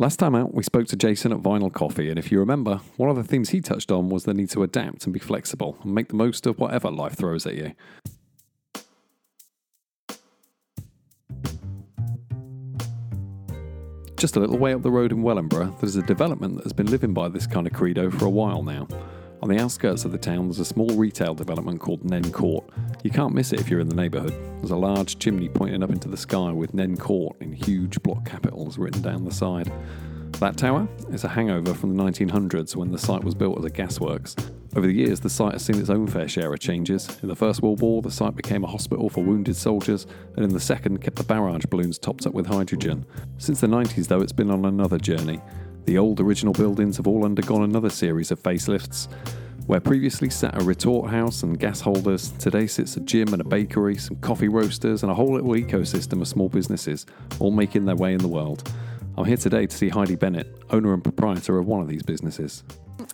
Last time out, we spoke to Jason at Vinyl Coffee, and if you remember, one of the themes he touched on was the need to adapt and be flexible and make the most of whatever life throws at you. Just a little way up the road in Wellingborough, there's a development that has been living by this kind of credo for a while now. On the outskirts of the town, there's a small retail development called Nene Court. You can't miss it if you're in the neighbourhood. There's a large chimney pointing up into the sky with Nene Court in huge block capitals written down the side. That tower is a hangover from the 1900s when the site was built as a gasworks. Over the years, the site has seen its own fair share of changes. In the First World War, the site became a hospital for wounded soldiers, and in the Second, kept the barrage balloons topped up with hydrogen. Since the 90s, though, it's been on another journey. The old original buildings have all undergone another series of facelifts. Where previously sat a retort house and gas holders, today sits a gym and a bakery, some coffee roasters, and a whole little ecosystem of small businesses, all making their way in the world. I'm here today to see Heidi Bennett, owner and proprietor of one of these businesses.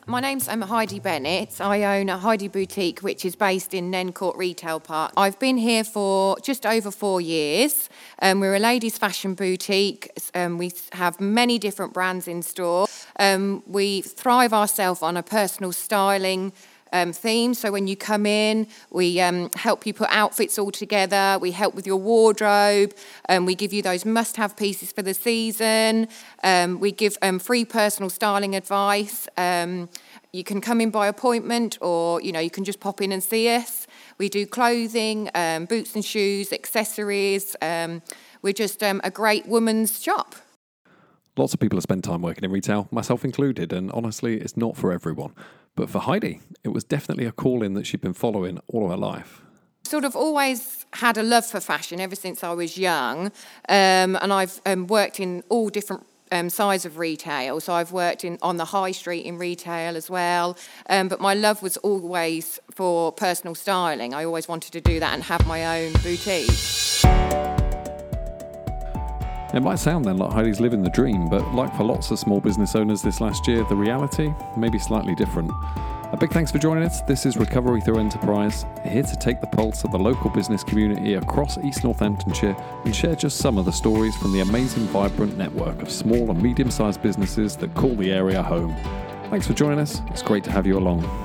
My name's um, Heidi Bennett. I own a Heidi Boutique, which is based in Nene Court Retail Park. I've been here for just over four years. Um, we're a ladies' fashion boutique. Um, we have many different brands in store. Um, we thrive ourselves on a personal styling um, theme. So when you come in, we um, help you put outfits all together. We help with your wardrobe. Um, we give you those must-have pieces for the season. Um, we give um, free personal styling advice. You can come in by appointment, or you know you can just pop in and see us. We do clothing, boots and shoes, accessories. we're just a great woman's shop. Lots of people have spent time working in retail, myself included, and honestly, it's not for everyone. But for Heidi, it was definitely a calling that she'd been following all of her life. Sort of always had a love for fashion ever since I was young, um, and I've um, worked in all different um, of retail. So I've worked in on the high street in retail as well. Um, but my love was always for personal styling. I always wanted to do that and have my own boutique. It might sound then like Heidi's living the dream, but like for lots of small business owners this last year, the reality may be slightly different. A big thanks for joining us. This is Recovery Through Enterprise, here to take the pulse of the local business community across East Northamptonshire and share just some of the stories from the amazing, vibrant network of small and medium sized businesses that call the area home. Thanks for joining us. It's great to have you along.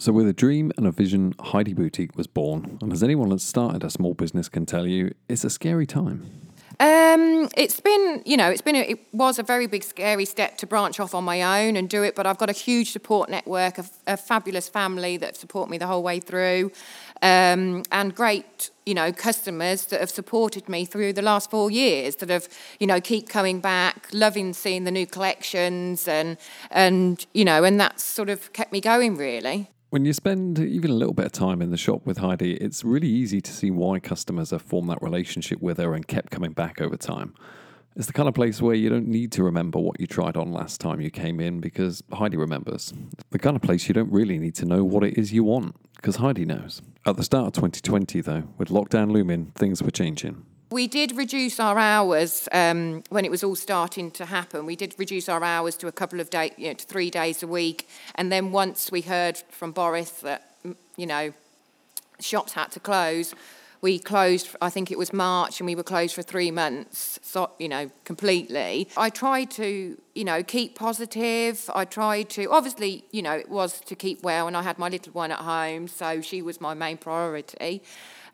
So, with a dream and a vision, Heidi Boutique was born. And as anyone that's started a small business can tell you, it's a scary time. Um, it's been, you know, it's been, a, it was a very big, scary step to branch off on my own and do it. But I've got a huge support network, a, a fabulous family that support me the whole way through, um, and great, you know, customers that have supported me through the last four years. That have, you know, keep coming back, loving seeing the new collections, and and you know, and that's sort of kept me going really. When you spend even a little bit of time in the shop with Heidi, it's really easy to see why customers have formed that relationship with her and kept coming back over time. It's the kind of place where you don't need to remember what you tried on last time you came in because Heidi remembers. The kind of place you don't really need to know what it is you want because Heidi knows. At the start of 2020, though, with lockdown looming, things were changing. We did reduce our hours um, when it was all starting to happen. We did reduce our hours to a couple of days, you know, to three days a week. And then once we heard from Boris that, you know, shops had to close, we closed, I think it was March, and we were closed for three months, so, you know, completely. I tried to, you know, keep positive. I tried to, obviously, you know, it was to keep well, and I had my little one at home, so she was my main priority.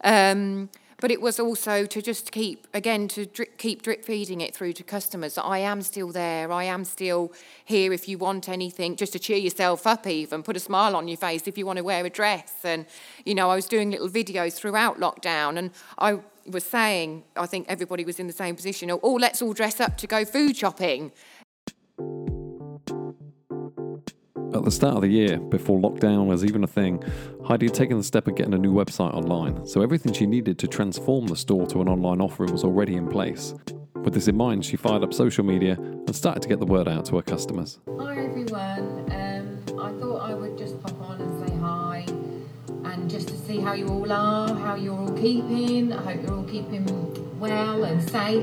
Um, but it was also to just keep again to drip, keep drip feeding it through to customers. That I am still there. I am still here if you want anything just to cheer yourself up even put a smile on your face if you want to wear a dress. And you know I was doing little videos throughout lockdown and I was saying I think everybody was in the same position oh let's all dress up to go food shopping the start of the year, before lockdown was even a thing, Heidi had taken the step of getting a new website online, so everything she needed to transform the store to an online offering was already in place. With this in mind, she fired up social media and started to get the word out to her customers. Hi everyone, um, I thought I would just pop on and say hi and just to see how you all are, how you're all keeping. I hope you're all keeping well and safe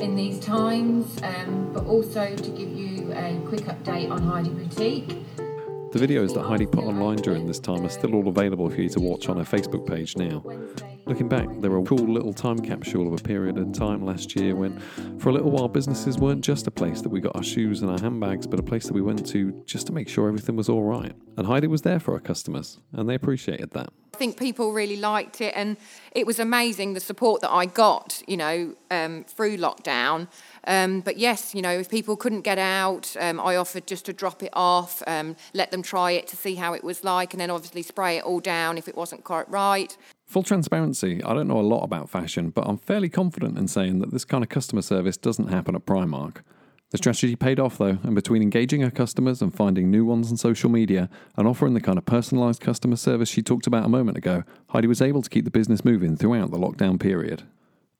in these times, um, but also to give you a quick update on Heidi Boutique. The videos that Heidi put online during this time are still all available for you to watch on her Facebook page now. Looking back, they're a cool little time capsule of a period in time last year when, for a little while, businesses weren't just a place that we got our shoes and our handbags, but a place that we went to just to make sure everything was all right. And Heidi was there for our customers, and they appreciated that. I think people really liked it, and it was amazing the support that I got, you know, um, through lockdown. Um, but yes, you know, if people couldn't get out, um, I offered just to drop it off, um, let them try it to see how it was like, and then obviously spray it all down if it wasn't quite right. Full transparency, I don't know a lot about fashion, but I'm fairly confident in saying that this kind of customer service doesn't happen at Primark. The strategy paid off though, and between engaging her customers and finding new ones on social media and offering the kind of personalised customer service she talked about a moment ago, Heidi was able to keep the business moving throughout the lockdown period.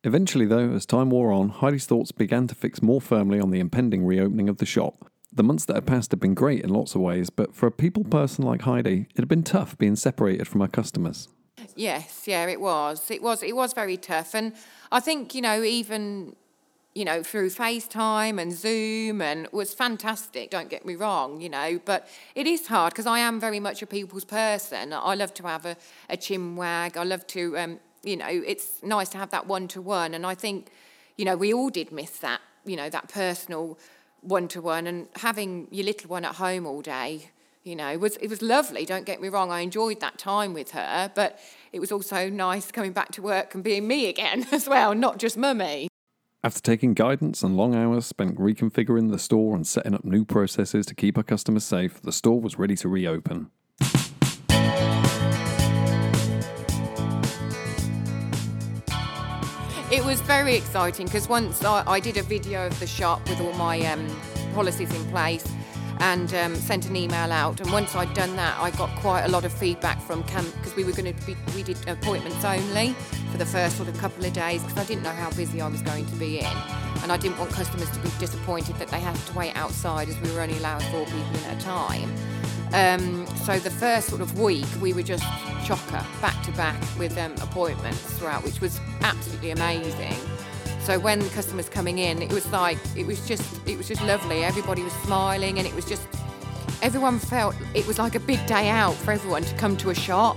Eventually, though, as time wore on, Heidi's thoughts began to fix more firmly on the impending reopening of the shop. The months that had passed had been great in lots of ways, but for a people person like Heidi, it had been tough being separated from her customers. Yes, yeah, it was. It was. It was very tough, and I think you know even you know, through FaceTime and Zoom, and was fantastic. Don't get me wrong, you know, but it is hard because I am very much a people's person. I love to have a, a chin wag. I love to, um, you know, it's nice to have that one to one, and I think, you know, we all did miss that, you know, that personal one to one, and having your little one at home all day. You know, was it was lovely. Don't get me wrong. I enjoyed that time with her, but it was also nice coming back to work and being me again as well, not just mummy. After taking guidance and long hours spent reconfiguring the store and setting up new processes to keep our customers safe, the store was ready to reopen. It was very exciting because once I, I, did a video of the shop with all my um, policies in place, and um, sent an email out. And once I'd done that, I got quite a lot of feedback from camp because we were going to be, we did appointments only for the first sort of couple of days because I didn't know how busy I was going to be in. And I didn't want customers to be disappointed that they had to wait outside as we were only allowing four people in at a time. Um, so the first sort of week, we were just chocker back to back with um, appointments throughout, which was absolutely amazing. So when the customers coming in, it was like it was just it was just lovely. Everybody was smiling, and it was just everyone felt it was like a big day out for everyone to come to a shop.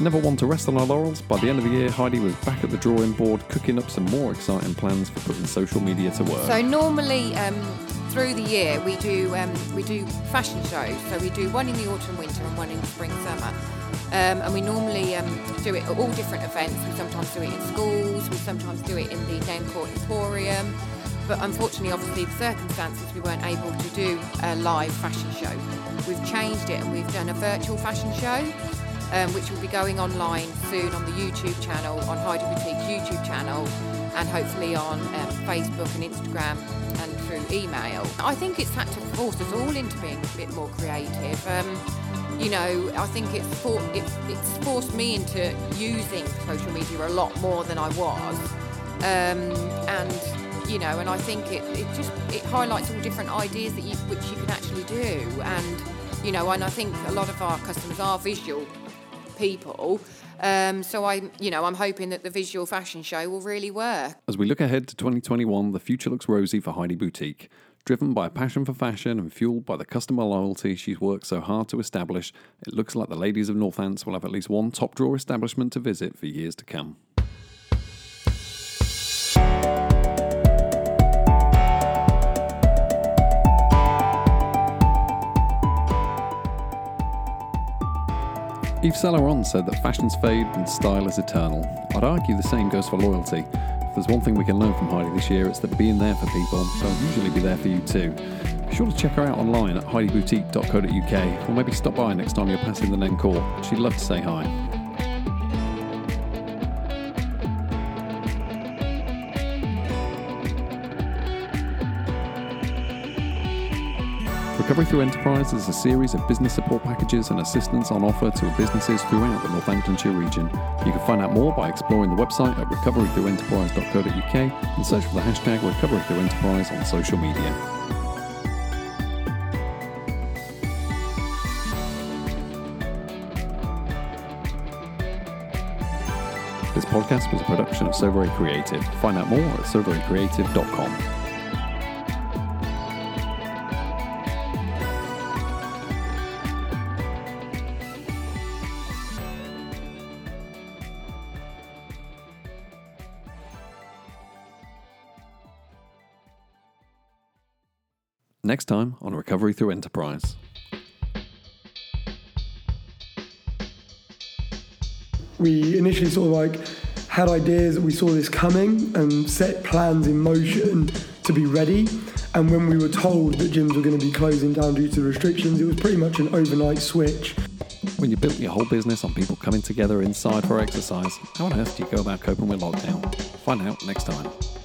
Never one to rest on our laurels. By the end of the year, Heidi was back at the drawing board, cooking up some more exciting plans for putting social media to work. So normally. Um, through the year, we do um, we do fashion shows. So we do one in the autumn, winter, and one in spring, summer. Um, and we normally um, do it at all different events. We sometimes do it in schools, we sometimes do it in the Nene Court Emporium. But unfortunately, obviously, the circumstances, we weren't able to do a live fashion show. We've changed it and we've done a virtual fashion show, um, which will be going online soon on the YouTube channel, on Heidi Boutique's YouTube channel, and hopefully on um, Facebook and Instagram and through email. I think it's had to force us all into being a bit more creative. Um, you know, I think it's, for, it's, it's forced me into using social media a lot more than I was. Um, and, you know, and I think it, it just, it highlights all different ideas that you, which you can actually do. And, you know, and I think a lot of our customers are visual people. Um, so I, you know, I'm hoping that the visual fashion show will really work. As we look ahead to 2021, the future looks rosy for Heidi Boutique. Driven by a passion for fashion and fueled by the customer loyalty she's worked so hard to establish, it looks like the ladies of Northants will have at least one top drawer establishment to visit for years to come. Yves Saint Laurent said that fashions fade and style is eternal. I'd argue the same goes for loyalty If there's one thing we can learn from Heidi this year, it's that being there for people, they'll usually be there for you too. Be sure to check her out online at heidiboutique.co.uk or maybe stop by next time you're passing the Nene Court. She'd love to say hi. Recovery Through Enterprise is a series of business support packages and assistance on offer to businesses throughout the Northamptonshire region. You can find out more by exploring the website at recoverythroughenterprise.co.uk and search for the hashtag Recovery Through Enterprise on social media. This podcast was a production of So Creative. Find out more at soverycreative.com. Next time on Recovery Through Enterprise. we initially sort of like had ideas that we saw this coming and set plans in motion to be ready and when we were told that gyms were going to be closing down due to restrictions it was pretty much an overnight switch When you built your whole business on people coming together inside for exercise, how on earth do you go about coping with lockdown? Find out next time.